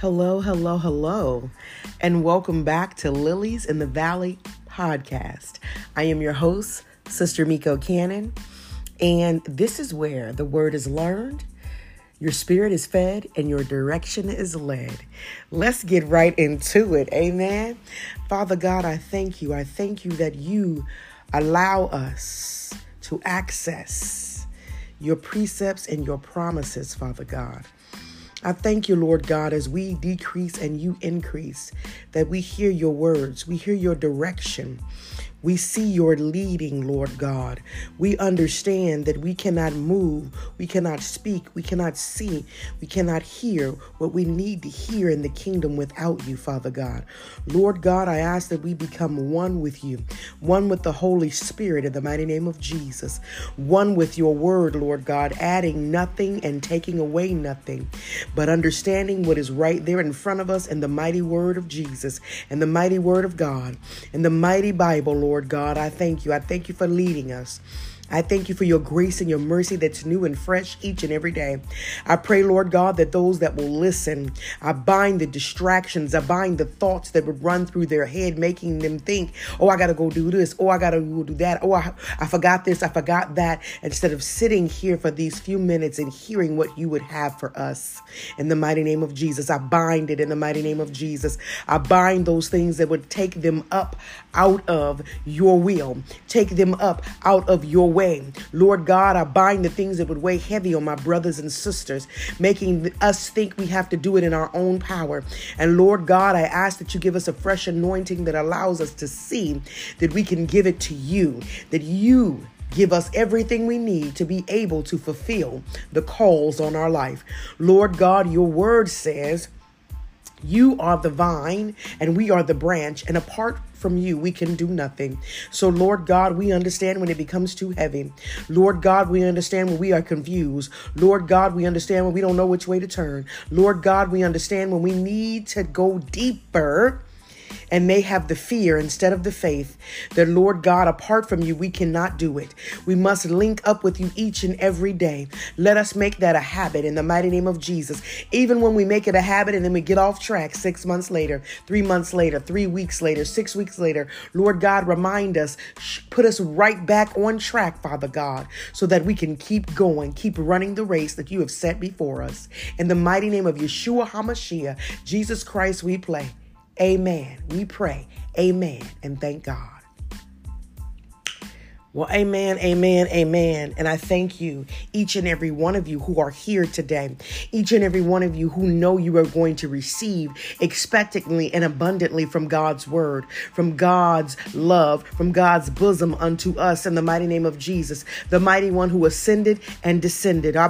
Hello, hello, hello, and welcome back to Lilies in the Valley podcast. I am your host, Sister Miko Cannon, and this is where the word is learned, your spirit is fed, and your direction is led. Let's get right into it. Amen. Father God, I thank you. I thank you that you allow us to access your precepts and your promises, Father God. I thank you, Lord God, as we decrease and you increase, that we hear your words, we hear your direction, we see your leading, Lord God. We understand that we cannot move, we cannot speak, we cannot see, we cannot hear what we need to hear in the kingdom without you, Father God. Lord God, I ask that we become one with you, one with the Holy Spirit in the mighty name of Jesus, one with your word, Lord God, adding nothing and taking away nothing, but understanding what is right there in front of us in the mighty word of Jesus and the mighty word of God and the mighty Bible, Lord. Lord God. I thank you. I thank you for leading us. I thank you for your grace and your mercy that's new and fresh each and every day. I pray, Lord God, that those that will listen, I bind the distractions, I bind the thoughts that would run through their head, making them think, oh, I got to go do this, oh, I got to go do that, oh, I, I forgot this, I forgot that, instead of sitting here for these few minutes and hearing what you would have for us. In the mighty name of Jesus, I bind it in the mighty name of Jesus. I bind those things that would take them up out of your will, take them up out of your way. Lord God, I bind the things that would weigh heavy on my brothers and sisters, making us think we have to do it in our own power. And Lord God, I ask that you give us a fresh anointing that allows us to see that we can give it to you, that you Give us everything we need to be able to fulfill the calls on our life. Lord God, your word says, You are the vine and we are the branch, and apart from you, we can do nothing. So, Lord God, we understand when it becomes too heavy. Lord God, we understand when we are confused. Lord God, we understand when we don't know which way to turn. Lord God, we understand when we need to go deeper and may have the fear instead of the faith that, Lord God, apart from you, we cannot do it. We must link up with you each and every day. Let us make that a habit in the mighty name of Jesus. Even when we make it a habit and then we get off track six months later, three months later, three weeks later, six weeks later, Lord God, remind us, put us right back on track, Father God, so that we can keep going, keep running the race that you have set before us. In the mighty name of Yeshua HaMashiach, Jesus Christ, we pray. Amen. We pray. Amen. And thank God. Well, amen, amen, amen. And I thank you, each and every one of you who are here today, each and every one of you who know you are going to receive expectantly and abundantly from God's word, from God's love, from God's bosom unto us in the mighty name of Jesus, the mighty one who ascended and descended. I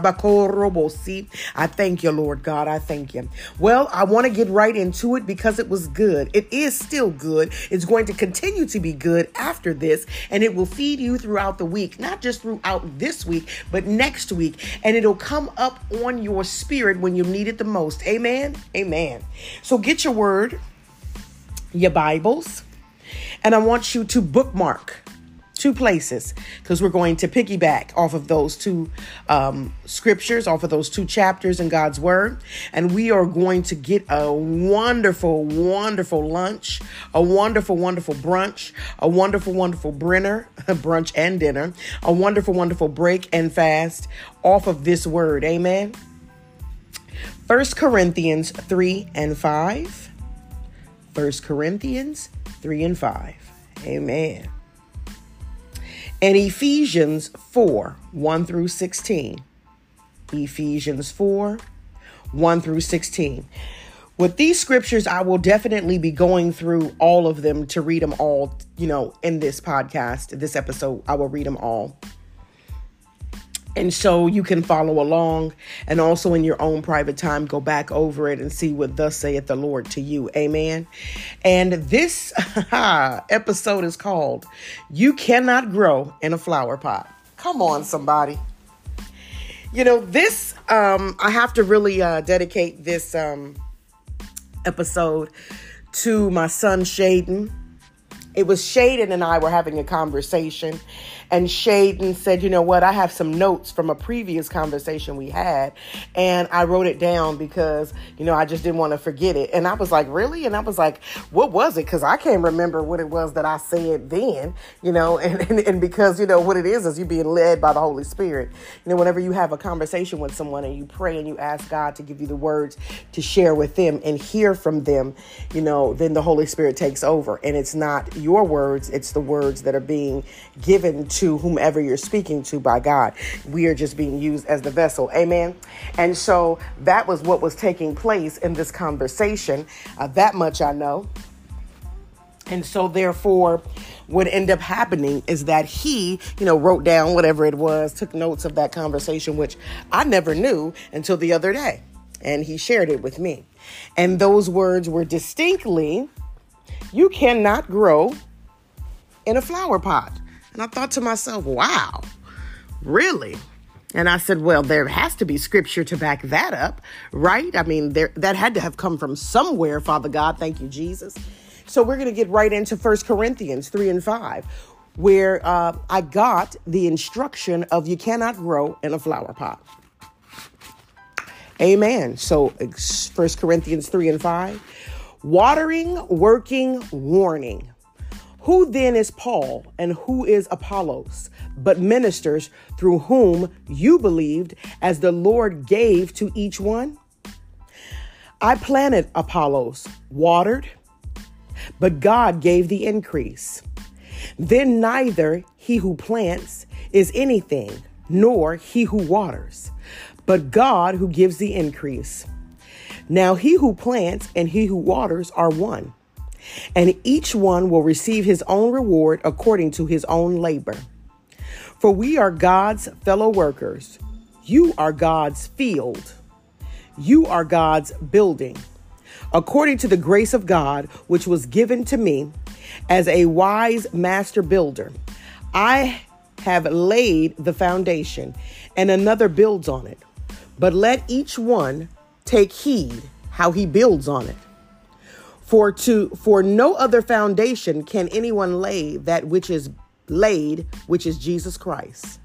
thank you, Lord God. I thank you. Well, I want to get right into it because it was good. It is still good. It's going to continue to be good after this, and it will feed you throughout the week, not just throughout this week, but next week. And it'll come up on your spirit when you need it the most. Amen. Amen. So get your word, your Bibles, and I want you to bookmark two places because we're going to piggyback off of those two um, scriptures, off of those two chapters in God's Word. And we are going to get a wonderful, wonderful lunch, a wonderful, wonderful brunch, a wonderful, wonderful dinner, brunch and dinner, a wonderful, wonderful break and fast off of this Word. Amen. First Corinthians 3 and 5. First Corinthians 3 and 5. Amen and Ephesians 4 1 through 16. Ephesians 4 1 through 16. With these scriptures, I will definitely be going through all of them to read them all, you know, in this podcast, this episode. I will read them all. And so you can follow along and also in your own private time go back over it and see what thus saith the Lord to you. Amen. And this episode is called You Cannot Grow in a Flower Pot. Come on, somebody. You know, this, um, I have to really uh, dedicate this um, episode to my son, Shaden. It was Shaden and I were having a conversation, and Shaden said, you know what, I have some notes from a previous conversation we had, and I wrote it down because, you know, I just didn't want to forget it. And I was like, really? And I was like, what was it? Because I can't remember what it was that I said then, you know, and, and, and because, you know, what it is is you being led by the Holy Spirit. You know, whenever you have a conversation with someone and you pray and you ask God to give you the words to share with them and hear from them, you know, then the Holy Spirit takes over. And it's not your words, it's the words that are being given to whomever you're speaking to by God. We are just being used as the vessel. Amen. And so that was what was taking place in this conversation. Uh, that much I know. And so, therefore, what ended up happening is that he, you know, wrote down whatever it was, took notes of that conversation, which I never knew until the other day. And he shared it with me. And those words were distinctly, you cannot grow in a flower pot. And I thought to myself, wow, really? And I said, well, there has to be scripture to back that up, right? I mean, there that had to have come from somewhere, Father God. Thank you, Jesus. So we're going to get right into First Corinthians 3 and 5, where uh, I got the instruction of you cannot grow in a flower pot. Amen. So First Corinthians 3 and 5. Watering, working, warning. Who then is Paul and who is Apollos, but ministers through whom you believed as the Lord gave to each one? I planted Apollos, watered, but God gave the increase. Then neither he who plants is anything, nor he who waters, but God who gives the increase. Now he who plants and he who waters are one and each one will receive his own reward according to his own labor. For we are God's fellow workers. You are God's field. You are God's building. According to the grace of God, which was given to me as a wise master builder, I have laid the foundation, and another builds on it. But let each one take heed how he builds on it. For to for no other foundation can anyone lay that which is laid, which is Jesus Christ.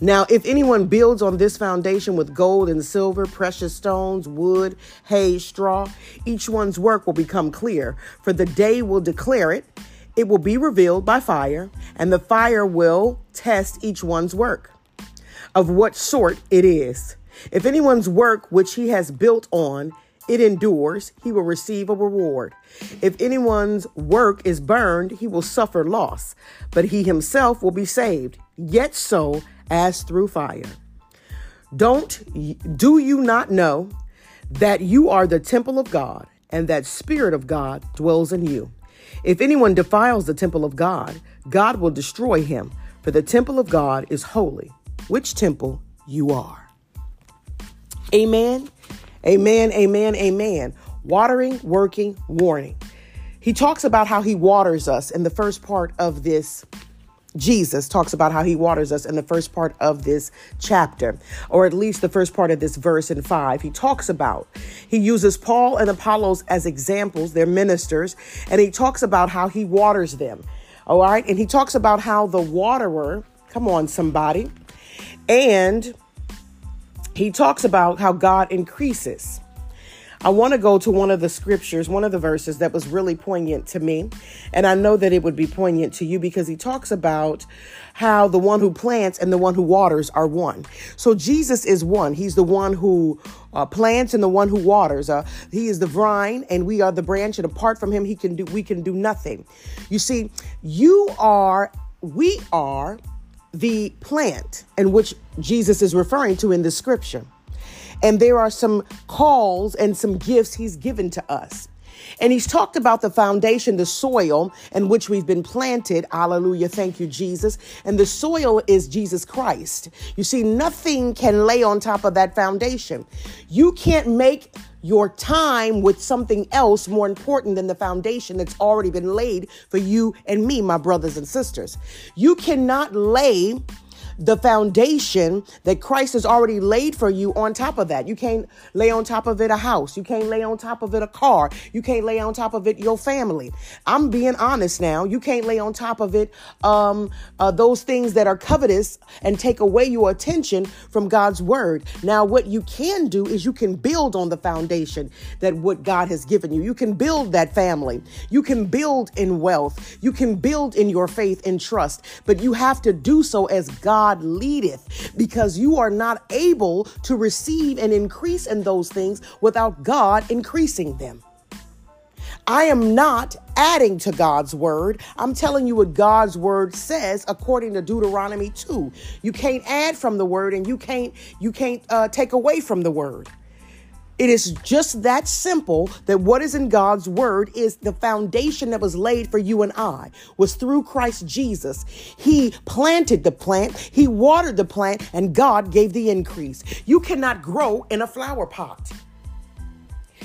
Now, if anyone builds on this foundation with gold and silver, precious stones, wood, hay, straw, each one's work will become clear, for the day will declare it. It will be revealed by fire, and the fire will test each one's work of what sort it is. If anyone's work which he has built on it endures, he will receive a reward. If anyone's work is burned, he will suffer loss, but he himself will be saved, yet so as through fire. Don't do you not know that you are the temple of God and that spirit of God dwells in you? If anyone defiles the temple of God, God will destroy him, for the temple of God is holy, which temple you are. Amen. Amen, amen, amen. Watering, working, warning. He talks about how he waters us in the first part of this. Jesus talks about how he waters us in the first part of this chapter, or at least the first part of this verse in five. He talks about, he uses Paul and Apollos as examples, they're ministers, and he talks about how he waters them. All right. And he talks about how the waterer, come on, somebody, and he talks about how God increases. I want to go to one of the scriptures, one of the verses that was really poignant to me. And I know that it would be poignant to you because he talks about how the one who plants and the one who waters are one. So Jesus is one. He's the one who uh, plants and the one who waters. Uh, he is the vine and we are the branch. And apart from him, he can do, we can do nothing. You see, you are, we are the plant in which Jesus is referring to in the scripture. And there are some calls and some gifts he's given to us. And he's talked about the foundation, the soil in which we've been planted. Hallelujah. Thank you, Jesus. And the soil is Jesus Christ. You see, nothing can lay on top of that foundation. You can't make your time with something else more important than the foundation that's already been laid for you and me, my brothers and sisters. You cannot lay the foundation that Christ has already laid for you on top of that. You can't lay on top of it a house. You can't lay on top of it a car. You can't lay on top of it your family. I'm being honest now. You can't lay on top of it um, uh, those things that are covetous and take away your attention from God's word. Now, what you can do is you can build on the foundation that what God has given you. You can build that family. You can build in wealth. You can build in your faith and trust, but you have to do so as God leadeth because you are not able to receive and increase in those things without God increasing them. I am not adding to God's word. I'm telling you what God's word says according to Deuteronomy 2. You can't add from the word and you can't you can't uh, take away from the word. It is just that simple that what is in God's word is the foundation that was laid for you and I was through Christ Jesus. He planted the plant, he watered the plant, and God gave the increase. You cannot grow in a flower pot.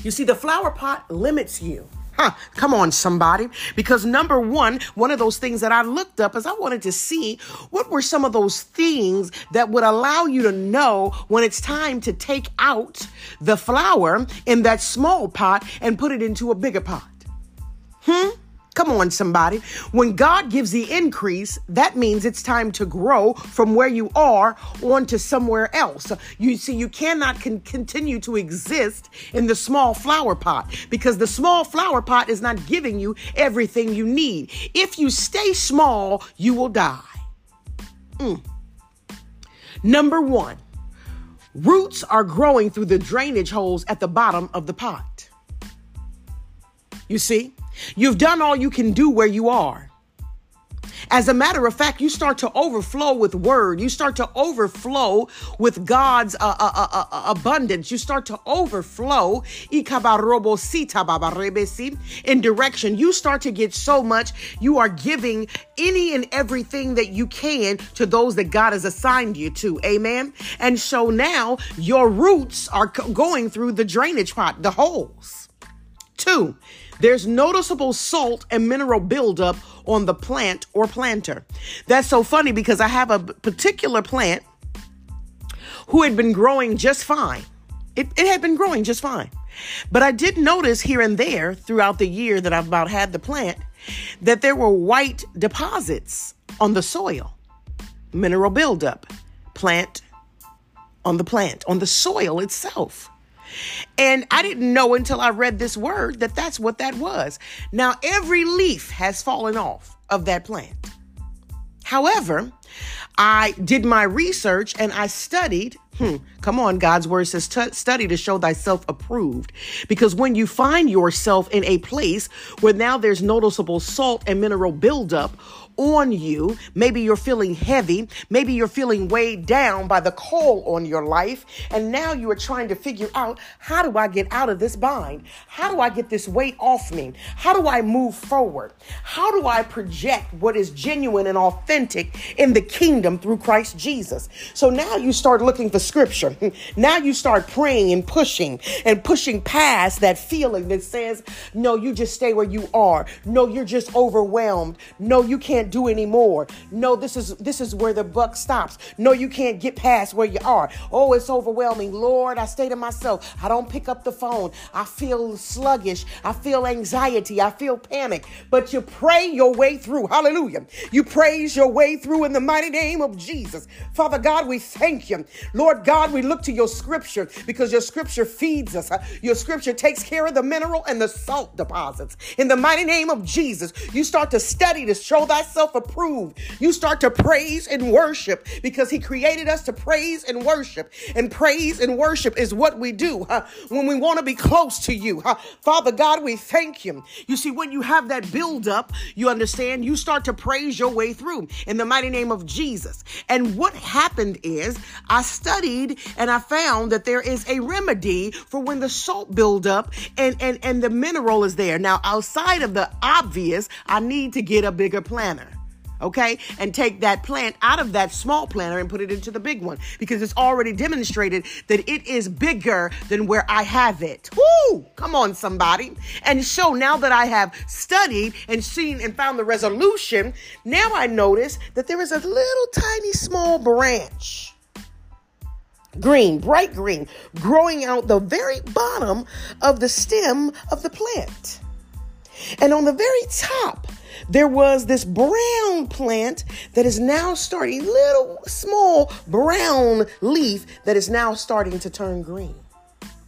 You see, the flower pot limits you. Huh, come on, somebody. Because number one, one of those things that I looked up is I wanted to see what were some of those things that would allow you to know when it's time to take out the flower in that small pot and put it into a bigger pot. Hmm? Come on, somebody. When God gives the increase, that means it's time to grow from where you are on to somewhere else. You see, you cannot con- continue to exist in the small flower pot because the small flower pot is not giving you everything you need. If you stay small, you will die. Mm. Number one, roots are growing through the drainage holes at the bottom of the pot. You see? You've done all you can do where you are. As a matter of fact, you start to overflow with word. You start to overflow with God's uh, uh, uh, uh, uh abundance. You start to overflow in direction. You start to get so much. You are giving any and everything that you can to those that God has assigned you to. Amen. And so now your roots are going through the drainage pot, the holes. Two, there's noticeable salt and mineral buildup on the plant or planter. That's so funny because I have a particular plant who had been growing just fine. It, it had been growing just fine. But I did notice here and there throughout the year that I've about had the plant that there were white deposits on the soil, mineral buildup, plant on the plant, on the soil itself. And I didn't know until I read this word that that's what that was. Now, every leaf has fallen off of that plant. However, I did my research and I studied. Hmm, come on, God's word says, study to show thyself approved. Because when you find yourself in a place where now there's noticeable salt and mineral buildup, on you. Maybe you're feeling heavy. Maybe you're feeling weighed down by the call on your life. And now you are trying to figure out how do I get out of this bind? How do I get this weight off me? How do I move forward? How do I project what is genuine and authentic in the kingdom through Christ Jesus? So now you start looking for scripture. Now you start praying and pushing and pushing past that feeling that says, no, you just stay where you are. No, you're just overwhelmed. No, you can't do anymore. No, this is this is where the buck stops. No, you can't get past where you are. Oh, it's overwhelming. Lord, I stay to myself. I don't pick up the phone. I feel sluggish. I feel anxiety. I feel panic. But you pray your way through. Hallelujah. You praise your way through in the mighty name of Jesus. Father God, we thank you. Lord God, we look to your scripture because your scripture feeds us. Your scripture takes care of the mineral and the salt deposits. In the mighty name of Jesus, you start to study to show thyself self approved. You start to praise and worship because He created us to praise and worship. And praise and worship is what we do huh? when we want to be close to you. Huh? Father God, we thank you. You see, when you have that build up, you understand, you start to praise your way through in the mighty name of Jesus. And what happened is I studied and I found that there is a remedy for when the salt build up and, and, and the mineral is there. Now, outside of the obvious, I need to get a bigger planter okay? And take that plant out of that small planter and put it into the big one because it's already demonstrated that it is bigger than where I have it. Woo! Come on, somebody. And so now that I have studied and seen and found the resolution, now I notice that there is a little tiny small small branch. Green, bright green, growing out the very bottom of the stem of the plant. And on the very top, there was this brown plant that is now starting, little small brown leaf that is now starting to turn green.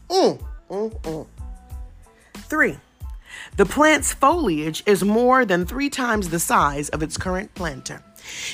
Mm, mm, mm. Three, the plant's foliage is more than three times the size of its current planter.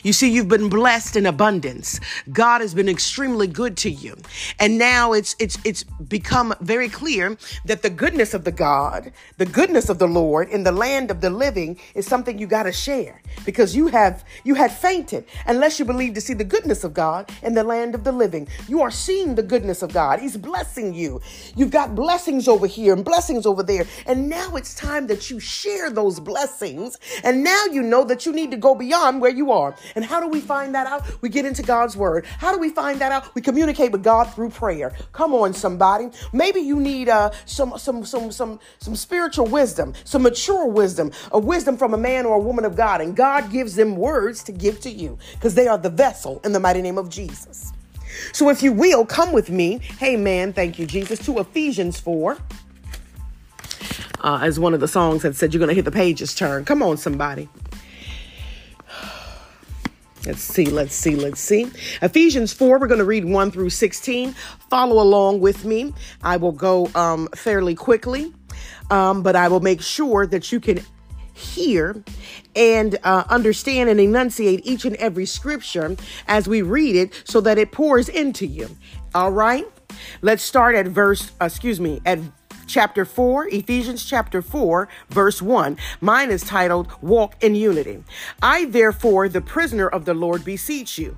You see, you've been blessed in abundance. God has been extremely good to you. And now it's it's it's become very clear that the goodness of the God, the goodness of the Lord in the land of the living is something you got to share because you have you had fainted unless you believe to see the goodness of God in the land of the living. You are seeing the goodness of God. He's blessing you. You've got blessings over here and blessings over there. And now it's time that you share those blessings. And now you know that you need to go beyond where you are are. And how do we find that out? We get into God's word. How do we find that out? We communicate with God through prayer. Come on, somebody. Maybe you need uh, some some some some some spiritual wisdom, some mature wisdom, a wisdom from a man or a woman of God, and God gives them words to give to you because they are the vessel in the mighty name of Jesus. So if you will, come with me. Hey man, thank you, Jesus, to Ephesians 4. Uh, as one of the songs had said, you're going to hit the pages turn. Come on, somebody. Let's see, let's see, let's see. Ephesians 4, we're going to read 1 through 16. Follow along with me. I will go um, fairly quickly, um, but I will make sure that you can hear and uh, understand and enunciate each and every scripture as we read it so that it pours into you. All right? Let's start at verse, uh, excuse me, at chapter 4, Ephesians chapter 4, verse 1. Mine is titled Walk in Unity. I, therefore, the prisoner of the Lord, beseech you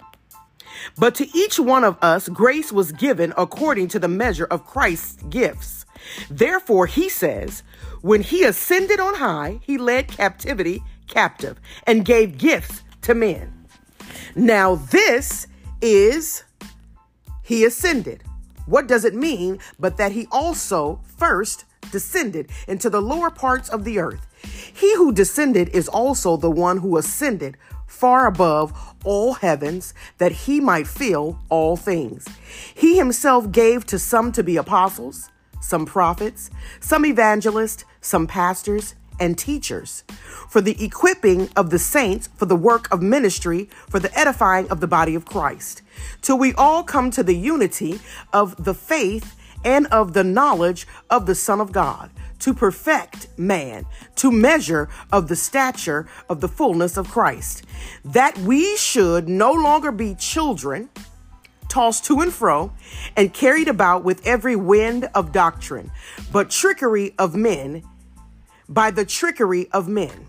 But to each one of us, grace was given according to the measure of Christ's gifts. Therefore, he says, when he ascended on high, he led captivity captive and gave gifts to men. Now, this is he ascended. What does it mean but that he also first descended into the lower parts of the earth? He who descended is also the one who ascended far above all heavens, that he might fill all things. He himself gave to some to be apostles, some prophets, some evangelists, some pastors, and teachers, for the equipping of the saints for the work of ministry, for the edifying of the body of Christ, till we all come to the unity of the faith and of the knowledge of the Son of God to perfect man, to measure of the stature of the fullness of Christ, that we should no longer be children, tossed to and fro, and carried about with every wind of doctrine, but trickery of men, by the trickery of men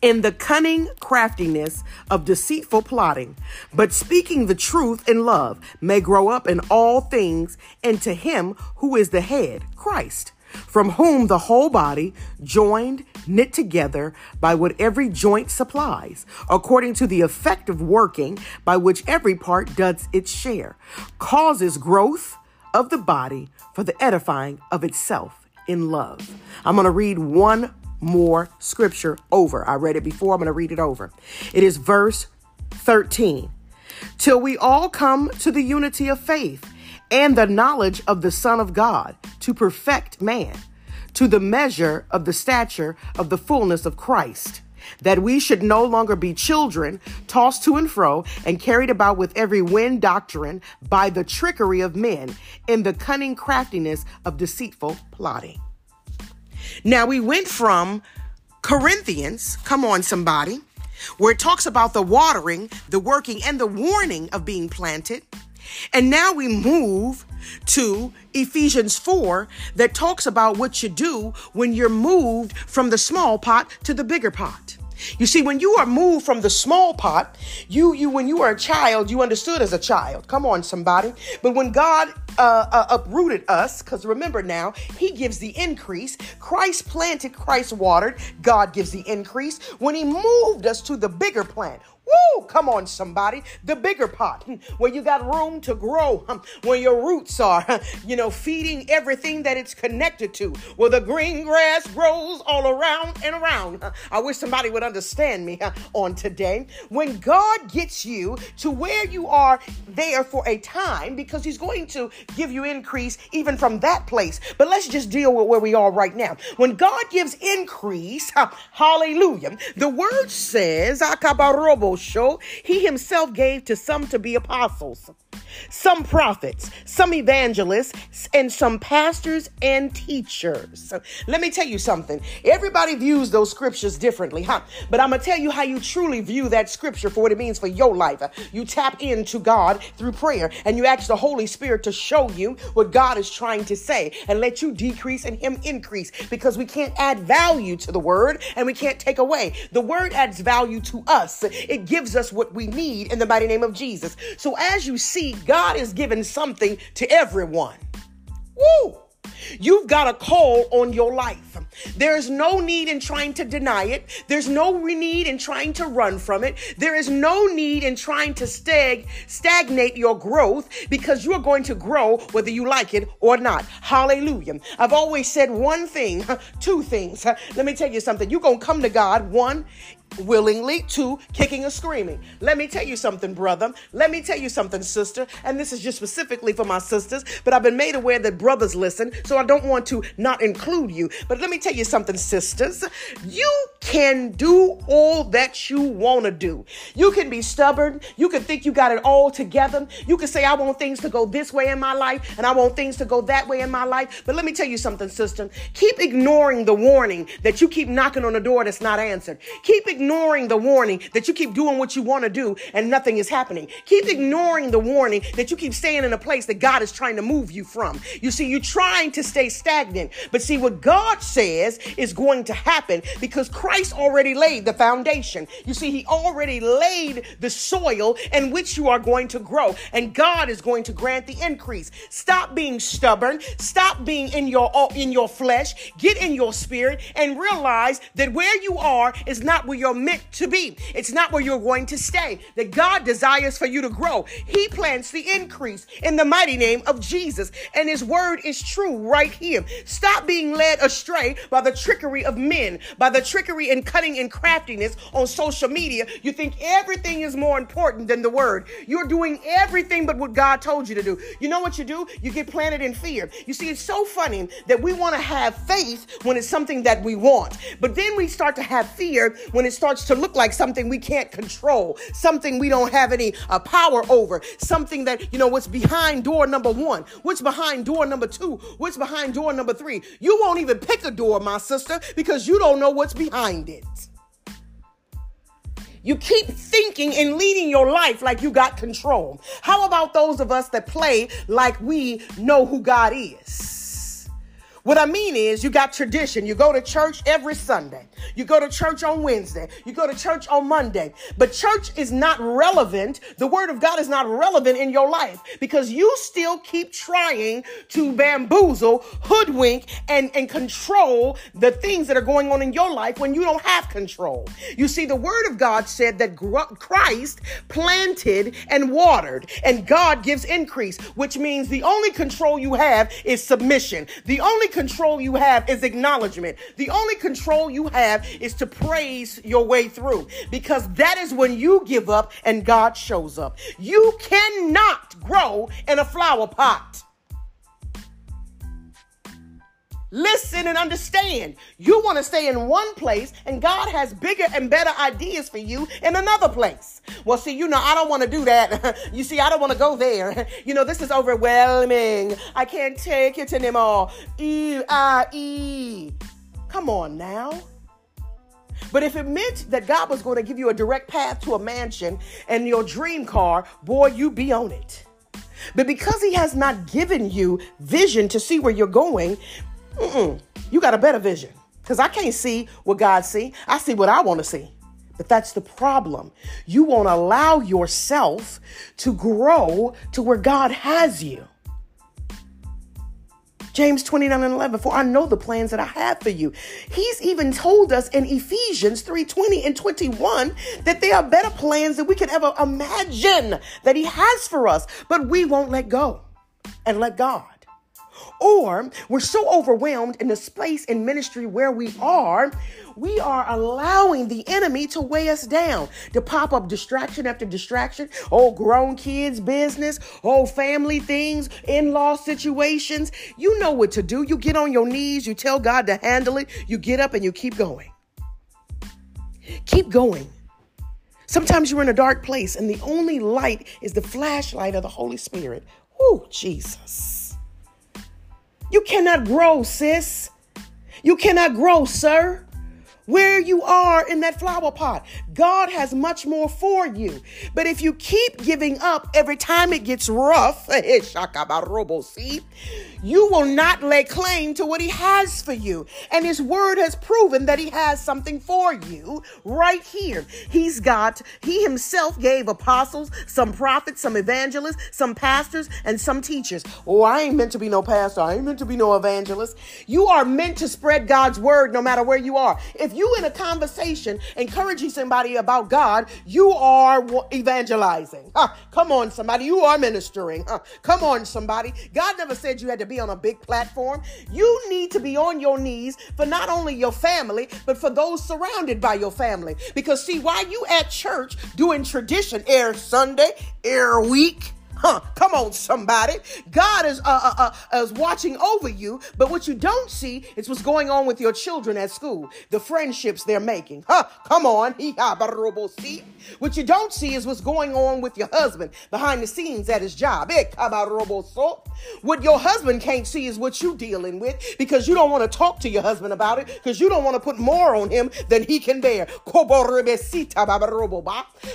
in the cunning craftiness of deceitful plotting, but speaking the truth in love may grow up in all things into him who is the head, Christ from whom the whole body, joined, knit together by what every joint supplies, according to the effective working by which every part does its share, causes growth of the body for the edifying of itself in love. I'm going to read one more scripture over. I read it before, I'm going to read it over. It is verse 13. Till we all come to the unity of faith and the knowledge of the Son of God to perfect man, to the measure of the stature of the fullness of Christ, that we should no longer be children, tossed to and fro, and carried about with every wind doctrine by the trickery of men, in the cunning craftiness of deceitful plotting. Now we went from Corinthians, come on, somebody, where it talks about the watering, the working, and the warning of being planted and now we move to Ephesians 4 that talks about what you do when you're moved from the small pot to the bigger pot. You see, when you are moved from the small pot, you you when you were a child, you understood as a child. Come on, somebody. But when God uh, uh, uprooted us, because remember now, He gives the increase. Christ planted, Christ watered. God gives the increase. When He moved us to the bigger plant, Woo! Come on, somebody. The bigger pot, hmm, where you got room to grow, hmm, where your roots are, you know, feeding everything that it's connected to, where the green grass grows all around and around. I wish somebody would understand me on today. When God gets you to where you are there for a time, because He's going to give you increase even from that place. But let's just deal with where we are right now. When God gives increase, hallelujah, the word says, show, he himself gave to some to be apostles, some prophets, some evangelists, and some pastors and teachers. Let me tell you something. Everybody views those scriptures differently, huh? But I'm going to tell you how you truly view that scripture for what it means for your life. You tap into God through prayer and you ask the Holy Spirit to show you what God is trying to say and let you decrease and Him increase because we can't add value to the word and we can't take away. The word adds value to us, it gives us what we need in the mighty name of Jesus. So as you see, God is giving something to everyone. Woo! You've got a call on your life. There is no need in trying to deny it. There's no need in trying to run from it. There is no need in trying to stag- stagnate your growth because you are going to grow whether you like it or not. Hallelujah. I've always said one thing, two things. Let me tell you something. You're going to come to God, one, willingly to kicking and screaming. Let me tell you something, brother. Let me tell you something, sister. And this is just specifically for my sisters, but I've been made aware that brothers listen, so I don't want to not include you. But let me tell you something, sisters. You can do all that you want to do. You can be stubborn. You can think you got it all together. You can say, I want things to go this way in my life, and I want things to go that way in my life. But let me tell you something, sister. Keep ignoring the warning that you keep knocking on the door that's not answered. Keep ignoring ignoring the warning that you keep doing what you want to do and nothing is happening. Keep ignoring the warning that you keep staying in a place that God is trying to move you from. You see, you're trying to stay stagnant. But see, what God says is going to happen because Christ already laid the foundation. You see, He already laid the soil in which you are going to grow, and God is going to grant the increase. Stop being stubborn. Stop being in your uh, in your flesh. Get in your spirit and realize that where you are is not where your you're meant to be. It's not where you're going to stay. That God desires for you to grow. He plans the increase in the mighty name of Jesus. And his word is true right here. Stop being led astray by the trickery of men, by the trickery and cutting and craftiness on social media. You think everything is more important than the word. You're doing everything but what God told you to do. You know what you do? You get planted in fear. You see, it's so funny that we want to have faith when it's something that we want. But then we start to have fear when it's starts to look like something we can't control, something we don't have any uh, power over, something that, you know, what's behind door number one, what's behind door number two, what's behind door number three. You won't even pick a door, my sister, because you don't know what's behind it. You keep thinking and leading your life like you got control. How about those of us that play like we know who God is? What I mean is, you got tradition. You go to church every Sunday. You go to church on Wednesday. You go to church on Monday. But church is not relevant. The word of God is not relevant in your life because you still keep trying to bamboozle, hoodwink, and, and control the things that are going on in your life when you don't have control. You see, the word of God said that Christ planted and watered, and God gives increase, which means the only control you have is submission. The only control you have is acknowledgement. The only control you have is to praise your way through because that is when you give up and God shows up. You cannot grow in a flower pot. Listen and understand. You want to stay in one place, and God has bigger and better ideas for you in another place. Well, see, you know, I don't want to do that. you see, I don't want to go there. you know, this is overwhelming. I can't take it anymore. E I E. Come on now. But if it meant that God was going to give you a direct path to a mansion and your dream car, boy, you be on it. But because he has not given you vision to see where you're going. You got a better vision. Because I can't see what God see. I see what I want to see. But that's the problem. You won't allow yourself to grow to where God has you. James 29 and 11, for I know the plans that I have for you. He's even told us in Ephesians 3 20 and 21 that there are better plans than we could ever imagine that He has for us, but we won't let go and let God. Or we're so overwhelmed in the space in ministry where we are, we are allowing the enemy to weigh us down, to pop up distraction after distraction. Oh, grown kids' business, oh, family things, in law situations. You know what to do. You get on your knees, you tell God to handle it, you get up and you keep going. Keep going. Sometimes you're in a dark place and the only light is the flashlight of the Holy Spirit. Oh, Jesus. You cannot grow, sis. You cannot grow, sir where you are in that flower pot. God has much more for you. But if you keep giving up every time it gets rough, eh, you will not lay claim to what He has for you. And His Word has proven that He has something for you right here. He's got, He Himself gave apostles, some prophets, some evangelists, some pastors, and some teachers. Oh, I ain't meant to be no pastor. I ain't meant to be no evangelist. You are meant to spread God's Word no matter where you are. If you in a conversation encouraging somebody about God, you are evangelizing. Huh. Come on, somebody. You are ministering. Huh. Come on, somebody. God never said you had to be on a big platform. You need to be on your knees for not only your family, but for those surrounded by your family. Because see, while you at church doing tradition air Sunday, air week, Huh, come on, somebody. God is, uh, uh, uh, is watching over you, but what you don't see is what's going on with your children at school, the friendships they're making. Huh, come on. What you don't see is what's going on with your husband behind the scenes at his job. What your husband can't see is what you're dealing with because you don't want to talk to your husband about it because you don't want to put more on him than he can bear.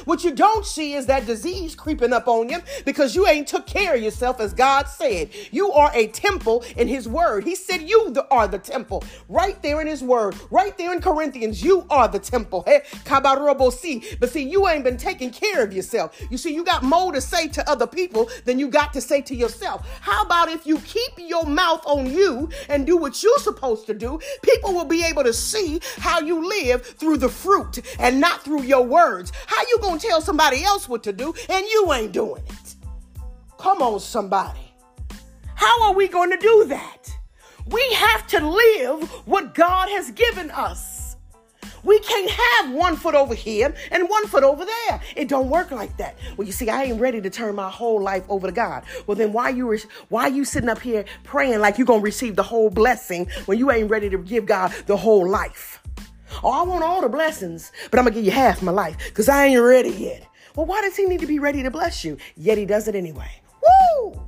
What you don't see is that disease creeping up on you because you ain't took care of yourself as God said. You are a temple in his word. He said you are the temple. Right there in his word. Right there in Corinthians, you are the temple. But see, you ain't been taking care of yourself. You see, you got more to say to other people than you got to say to yourself. How about if you keep your mouth on you and do what you're supposed to do? People will be able to see how you live through the fruit and not through your words. How you gonna tell somebody else what to do and you ain't doing it? Come on, somebody. How are we going to do that? We have to live what God has given us. We can't have one foot over here and one foot over there. It don't work like that. Well, you see, I ain't ready to turn my whole life over to God. Well, then why you why you sitting up here praying like you're gonna receive the whole blessing when you ain't ready to give God the whole life? Oh, I want all the blessings, but I'm gonna give you half my life because I ain't ready yet. Well, why does he need to be ready to bless you? Yet he does it anyway. Woo!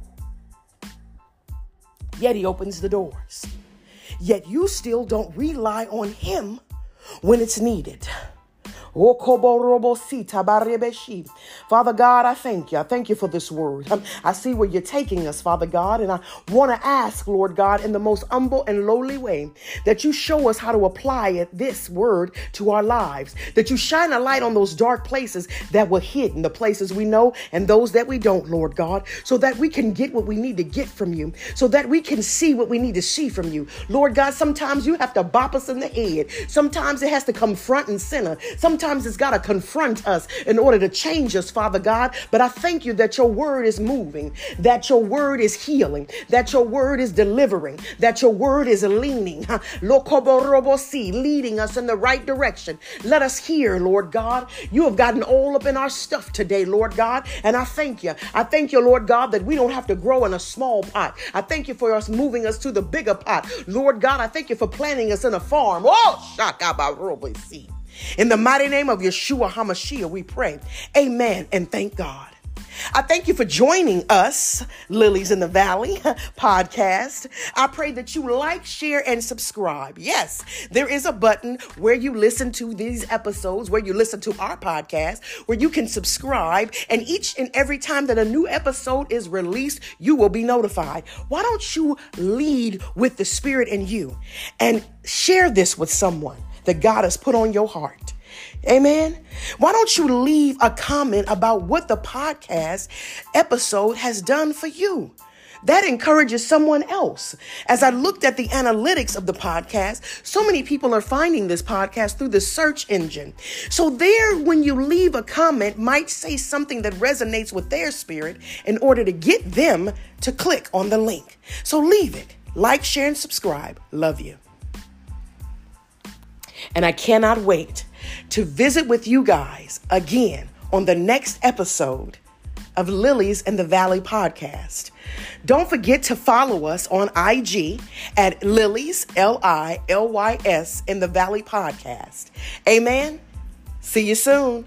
Yet he opens the doors. Yet you still don't rely on him when it's needed. Father God, I thank you. I thank you for this word. Um, I see where you're taking us, Father God, and I want to ask, Lord God, in the most humble and lowly way, that you show us how to apply it, this word to our lives, that you shine a light on those dark places that were hidden, the places we know and those that we don't, Lord God, so that we can get what we need to get from you, so that we can see what we need to see from you. Lord God, sometimes you have to bop us in the head. Sometimes it has to come front and center. Sometimes Sometimes it's got to confront us in order to change us, Father God. But I thank you that your word is moving, that your word is healing, that your word is delivering, that your word is leaning, leading us in the right direction. Let us hear, Lord God. You have gotten all up in our stuff today, Lord God. And I thank you. I thank you, Lord God, that we don't have to grow in a small pot. I thank you for us moving us to the bigger pot. Lord God, I thank you for planting us in a farm. Oh, shakabarobosi. In the mighty name of Yeshua HaMashiach, we pray. Amen and thank God. I thank you for joining us, Lilies in the Valley podcast. I pray that you like, share, and subscribe. Yes, there is a button where you listen to these episodes, where you listen to our podcast, where you can subscribe. And each and every time that a new episode is released, you will be notified. Why don't you lead with the Spirit in you and share this with someone? That God has put on your heart. Amen. Why don't you leave a comment about what the podcast episode has done for you? That encourages someone else. As I looked at the analytics of the podcast, so many people are finding this podcast through the search engine. So, there, when you leave a comment, might say something that resonates with their spirit in order to get them to click on the link. So, leave it. Like, share, and subscribe. Love you. And I cannot wait to visit with you guys again on the next episode of Lilies in the Valley podcast. Don't forget to follow us on IG at Lilies, L I L Y S, in the Valley podcast. Amen. See you soon.